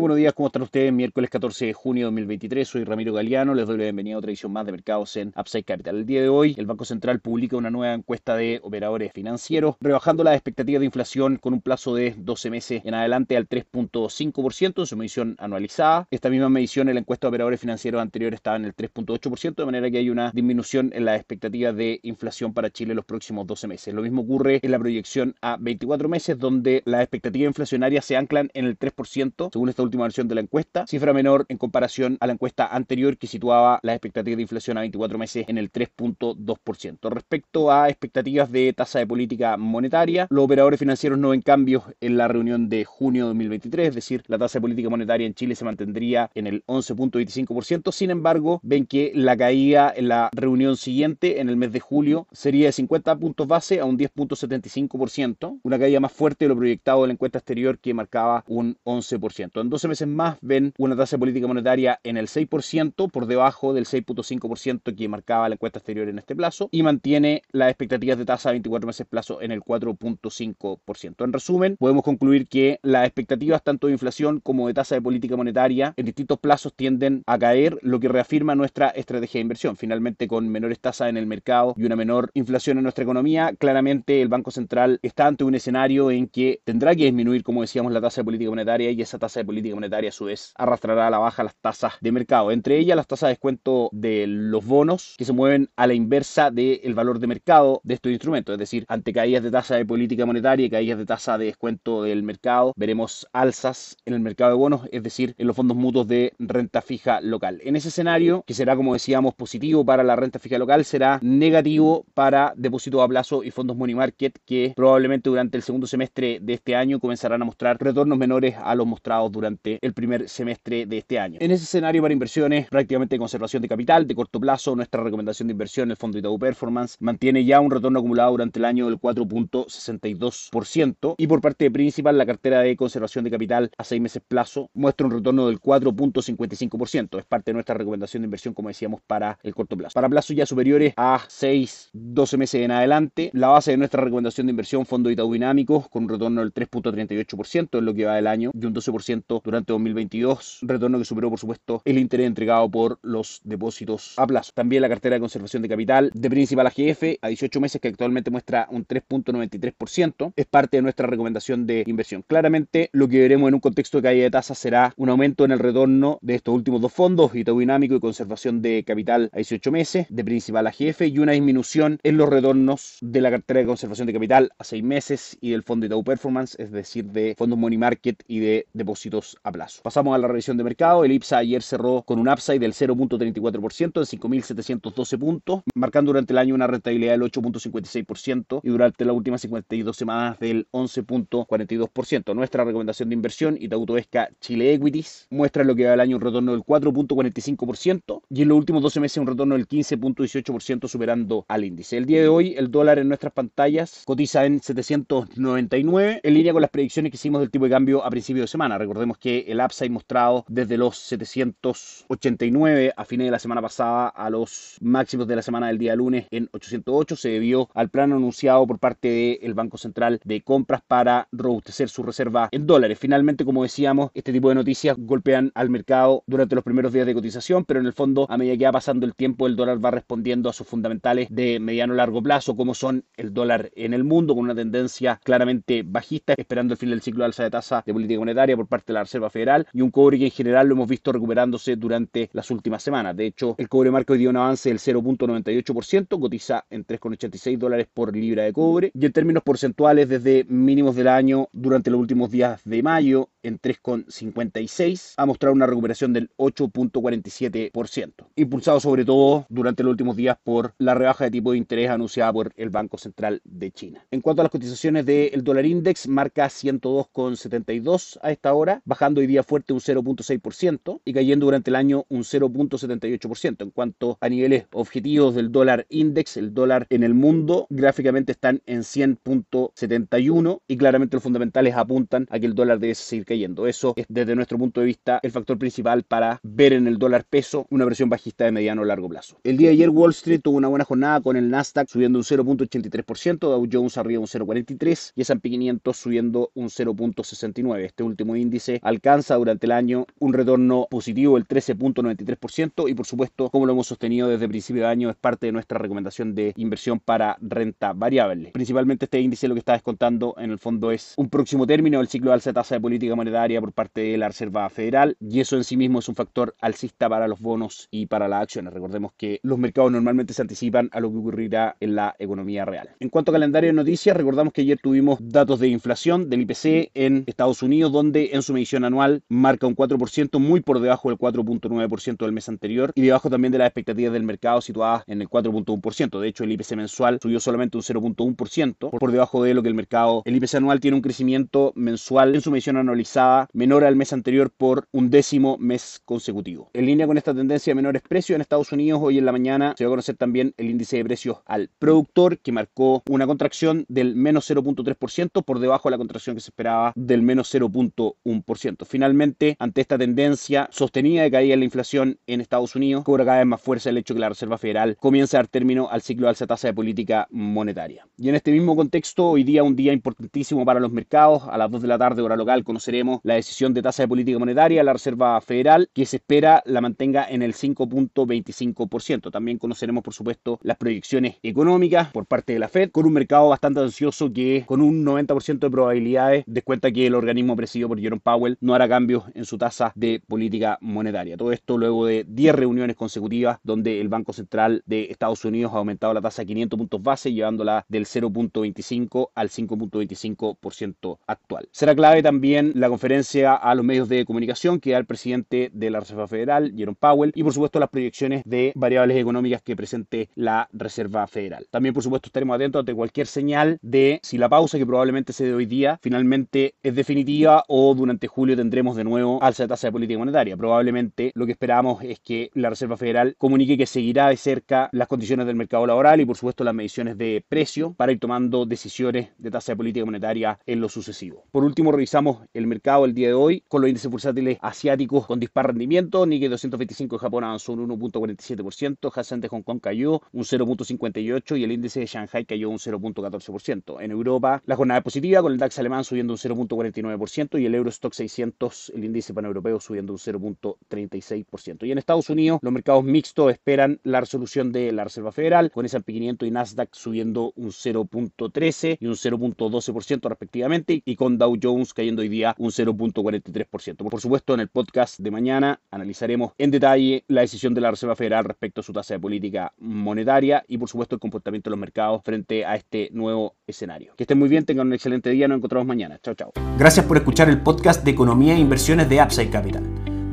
Buenos días, ¿cómo están ustedes? Miércoles 14 de junio de 2023, soy Ramiro Galeano, les doy la bienvenida a otra edición más de mercados en Upside Capital. El día de hoy, el Banco Central publica una nueva encuesta de operadores financieros, rebajando las expectativas de inflación con un plazo de 12 meses en adelante al 3.5% en su medición anualizada. Esta misma medición en la encuesta de operadores financieros anterior estaba en el 3.8%, de manera que hay una disminución en las expectativas de inflación para Chile en los próximos 12 meses. Lo mismo ocurre en la proyección a 24 meses, donde las expectativas inflacionarias se anclan en el 3%, según esta última versión de la encuesta, cifra menor en comparación a la encuesta anterior que situaba las expectativas de inflación a 24 meses en el 3.2%. Respecto a expectativas de tasa de política monetaria, los operadores financieros no ven cambios en la reunión de junio de 2023, es decir, la tasa de política monetaria en Chile se mantendría en el 11.25%, sin embargo, ven que la caída en la reunión siguiente, en el mes de julio, sería de 50 puntos base a un 10.75%, una caída más fuerte de lo proyectado en la encuesta exterior que marcaba un 11%. En 12 meses más ven una tasa de política monetaria en el 6%, por debajo del 6.5% que marcaba la encuesta exterior en este plazo, y mantiene las expectativas de tasa a 24 meses plazo en el 4.5%. En resumen, podemos concluir que las expectativas tanto de inflación como de tasa de política monetaria en distintos plazos tienden a caer, lo que reafirma nuestra estrategia de inversión. Finalmente, con menores tasas en el mercado y una menor inflación en nuestra economía, claramente el Banco Central está ante un escenario en que tendrá que disminuir, como decíamos, la tasa de política monetaria y esa tasa de política monetaria a su vez arrastrará a la baja las tasas de mercado. Entre ellas las tasas de descuento de los bonos que se mueven a la inversa del valor de mercado de estos instrumentos. Es decir, ante caídas de tasa de política monetaria y caídas de tasa de descuento del mercado, veremos alzas en el mercado de bonos, es decir, en los fondos mutuos de renta fija local. En ese escenario, que será como decíamos positivo para la renta fija local, será negativo para depósitos a plazo y fondos money market que probablemente durante el segundo semestre de este año comenzarán a mostrar retornos menores a los mostrados durante el primer semestre de este año. En ese escenario para inversiones prácticamente de conservación de capital de corto plazo, nuestra recomendación de inversión, el fondo Itaú Performance, mantiene ya un retorno acumulado durante el año del 4.62% y por parte de Principal, la cartera de conservación de capital a seis meses plazo muestra un retorno del 4.55%. Es parte de nuestra recomendación de inversión, como decíamos, para el corto plazo. Para plazos ya superiores a 6, 12 meses en adelante, la base de nuestra recomendación de inversión, fondo Itaú Dinámico, con un retorno del 3.38% en lo que va del año y un 12% durante 2022, retorno que superó por supuesto el interés entregado por los depósitos a plazo. También la cartera de conservación de capital de principal AGF a 18 meses que actualmente muestra un 3.93%, es parte de nuestra recomendación de inversión. Claramente lo que veremos en un contexto de caída de tasas será un aumento en el retorno de estos últimos dos fondos, Itaú Dinámico y conservación de capital a 18 meses de principal AGF y una disminución en los retornos de la cartera de conservación de capital a 6 meses y del fondo Itaú Performance, es decir, de fondos Money Market y de depósitos a plazo. Pasamos a la revisión de mercado. El IPSA ayer cerró con un upside del 0.34% en 5.712 puntos, marcando durante el año una rentabilidad del 8.56% y durante las últimas 52 semanas del 11.42%. Nuestra recomendación de inversión, Itaú Esca Chile Equities, muestra lo que va el año un retorno del 4.45% y en los últimos 12 meses un retorno del 15.18% superando al índice. El día de hoy el dólar en nuestras pantallas cotiza en 799 en línea con las predicciones que hicimos del tipo de cambio a principio de semana. Recordemos que el upside mostrado desde los 789 a fines de la semana pasada a los máximos de la semana del día lunes en 808 se debió al plano anunciado por parte del Banco Central de compras para robustecer su reserva en dólares. Finalmente, como decíamos, este tipo de noticias golpean al mercado durante los primeros días de cotización, pero en el fondo, a medida que va pasando el tiempo, el dólar va respondiendo a sus fundamentales de mediano largo plazo, como son el dólar en el mundo, con una tendencia claramente bajista, esperando el fin del ciclo de alza de tasa de política monetaria por parte de la Reserva Federal y un cobre que en general lo hemos visto recuperándose durante las últimas semanas. De hecho, el cobre marca hoy día un avance del 0.98%, cotiza en 3,86 dólares por libra de cobre y en términos porcentuales desde mínimos del año durante los últimos días de mayo en 3,56 ha mostrado una recuperación del 8.47%, impulsado sobre todo durante los últimos días por la rebaja de tipo de interés anunciada por el Banco Central de China. En cuanto a las cotizaciones del dólar index, marca 102,72 a esta hora, baja bajando hoy día fuerte un 0.6% y cayendo durante el año un 0.78%. En cuanto a niveles objetivos del dólar index, el dólar en el mundo gráficamente están en 100.71 y claramente los fundamentales apuntan a que el dólar debe seguir cayendo. Eso es desde nuestro punto de vista el factor principal para ver en el dólar peso una versión bajista de mediano o largo plazo. El día de ayer Wall Street tuvo una buena jornada con el Nasdaq subiendo un 0.83%, Dow Jones arriba un 0.43% y S&P 500 subiendo un 0.69%. Este último índice alcanza durante el año un retorno positivo del 13.93% y por supuesto, como lo hemos sostenido desde principio de año, es parte de nuestra recomendación de inversión para renta variable. Principalmente este índice lo que está descontando en el fondo es un próximo término del ciclo de alza de tasa de política monetaria por parte de la Reserva Federal y eso en sí mismo es un factor alcista para los bonos y para las acciones. Recordemos que los mercados normalmente se anticipan a lo que ocurrirá en la economía real. En cuanto a calendario de noticias, recordamos que ayer tuvimos datos de inflación del IPC en Estados Unidos, donde en su medición anual marca un 4%, muy por debajo del 4.9% del mes anterior y debajo también de las expectativas del mercado situadas en el 4.1%. De hecho, el IPC mensual subió solamente un 0.1%, por debajo de lo que el mercado, el IPC anual tiene un crecimiento mensual en su medición anualizada menor al mes anterior por un décimo mes consecutivo. En línea con esta tendencia de menores precios en Estados Unidos, hoy en la mañana se va a conocer también el índice de precios al productor, que marcó una contracción del menos 0.3% por debajo de la contracción que se esperaba del menos 0.1%. Finalmente, ante esta tendencia sostenida de caída en la inflación en Estados Unidos, cobra cada vez más fuerza el hecho que la Reserva Federal comience a dar término al ciclo de alza tasa de política monetaria. Y en este mismo contexto, hoy día un día importantísimo para los mercados. A las 2 de la tarde, hora local, conoceremos la decisión de tasa de política monetaria de la Reserva Federal, que se espera la mantenga en el 5.25%. También conoceremos, por supuesto, las proyecciones económicas por parte de la Fed, con un mercado bastante ansioso que con un 90% de probabilidades descuenta que el organismo presidido por Jerome Powell no hará cambios en su tasa de política monetaria. Todo esto luego de 10 reuniones consecutivas donde el Banco Central de Estados Unidos ha aumentado la tasa a 500 puntos base, llevándola del 0.25 al 5.25% actual. Será clave también la conferencia a los medios de comunicación que da el presidente de la Reserva Federal, Jerome Powell, y por supuesto las proyecciones de variables económicas que presente la Reserva Federal. También por supuesto estaremos atentos ante cualquier señal de si la pausa que probablemente se dé hoy día finalmente es definitiva o durante julio tendremos de nuevo alza de tasa de política monetaria. Probablemente lo que esperamos es que la Reserva Federal comunique que seguirá de cerca las condiciones del mercado laboral y por supuesto las mediciones de precio para ir tomando decisiones de tasa de política monetaria en lo sucesivo. Por último, revisamos el mercado el día de hoy con los índices bursátiles asiáticos con dispar rendimiento. Nikkei 225 de Japón avanzó un 1.47%, Hansen de Hong Kong cayó un 0.58% y el índice de Shanghai cayó un 0.14%. En Europa, la jornada es positiva con el DAX alemán subiendo un 0.49% y el Eurostock 600, el índice paneuropeo, subiendo un 0.36%. Y en Estados Unidos, los mercados mixtos esperan la resolución de la Reserva Federal, con S&P 500 y Nasdaq subiendo un 0.13 y un 0.12% respectivamente, y con Dow Jones cayendo hoy día un 0.43%. Por supuesto, en el podcast de mañana analizaremos en detalle la decisión de la Reserva Federal respecto a su tasa de política monetaria y por supuesto el comportamiento de los mercados frente a este nuevo escenario. Que estén muy bien, tengan un excelente día, nos encontramos mañana. Chao, chao. Gracias por escuchar el podcast de Economía e Inversiones de Upside Capital.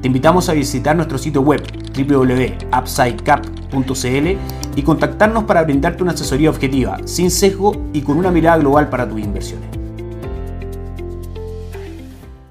Te invitamos a visitar nuestro sitio web www.upsidecap.cl y contactarnos para brindarte una asesoría objetiva, sin sesgo y con una mirada global para tus inversiones.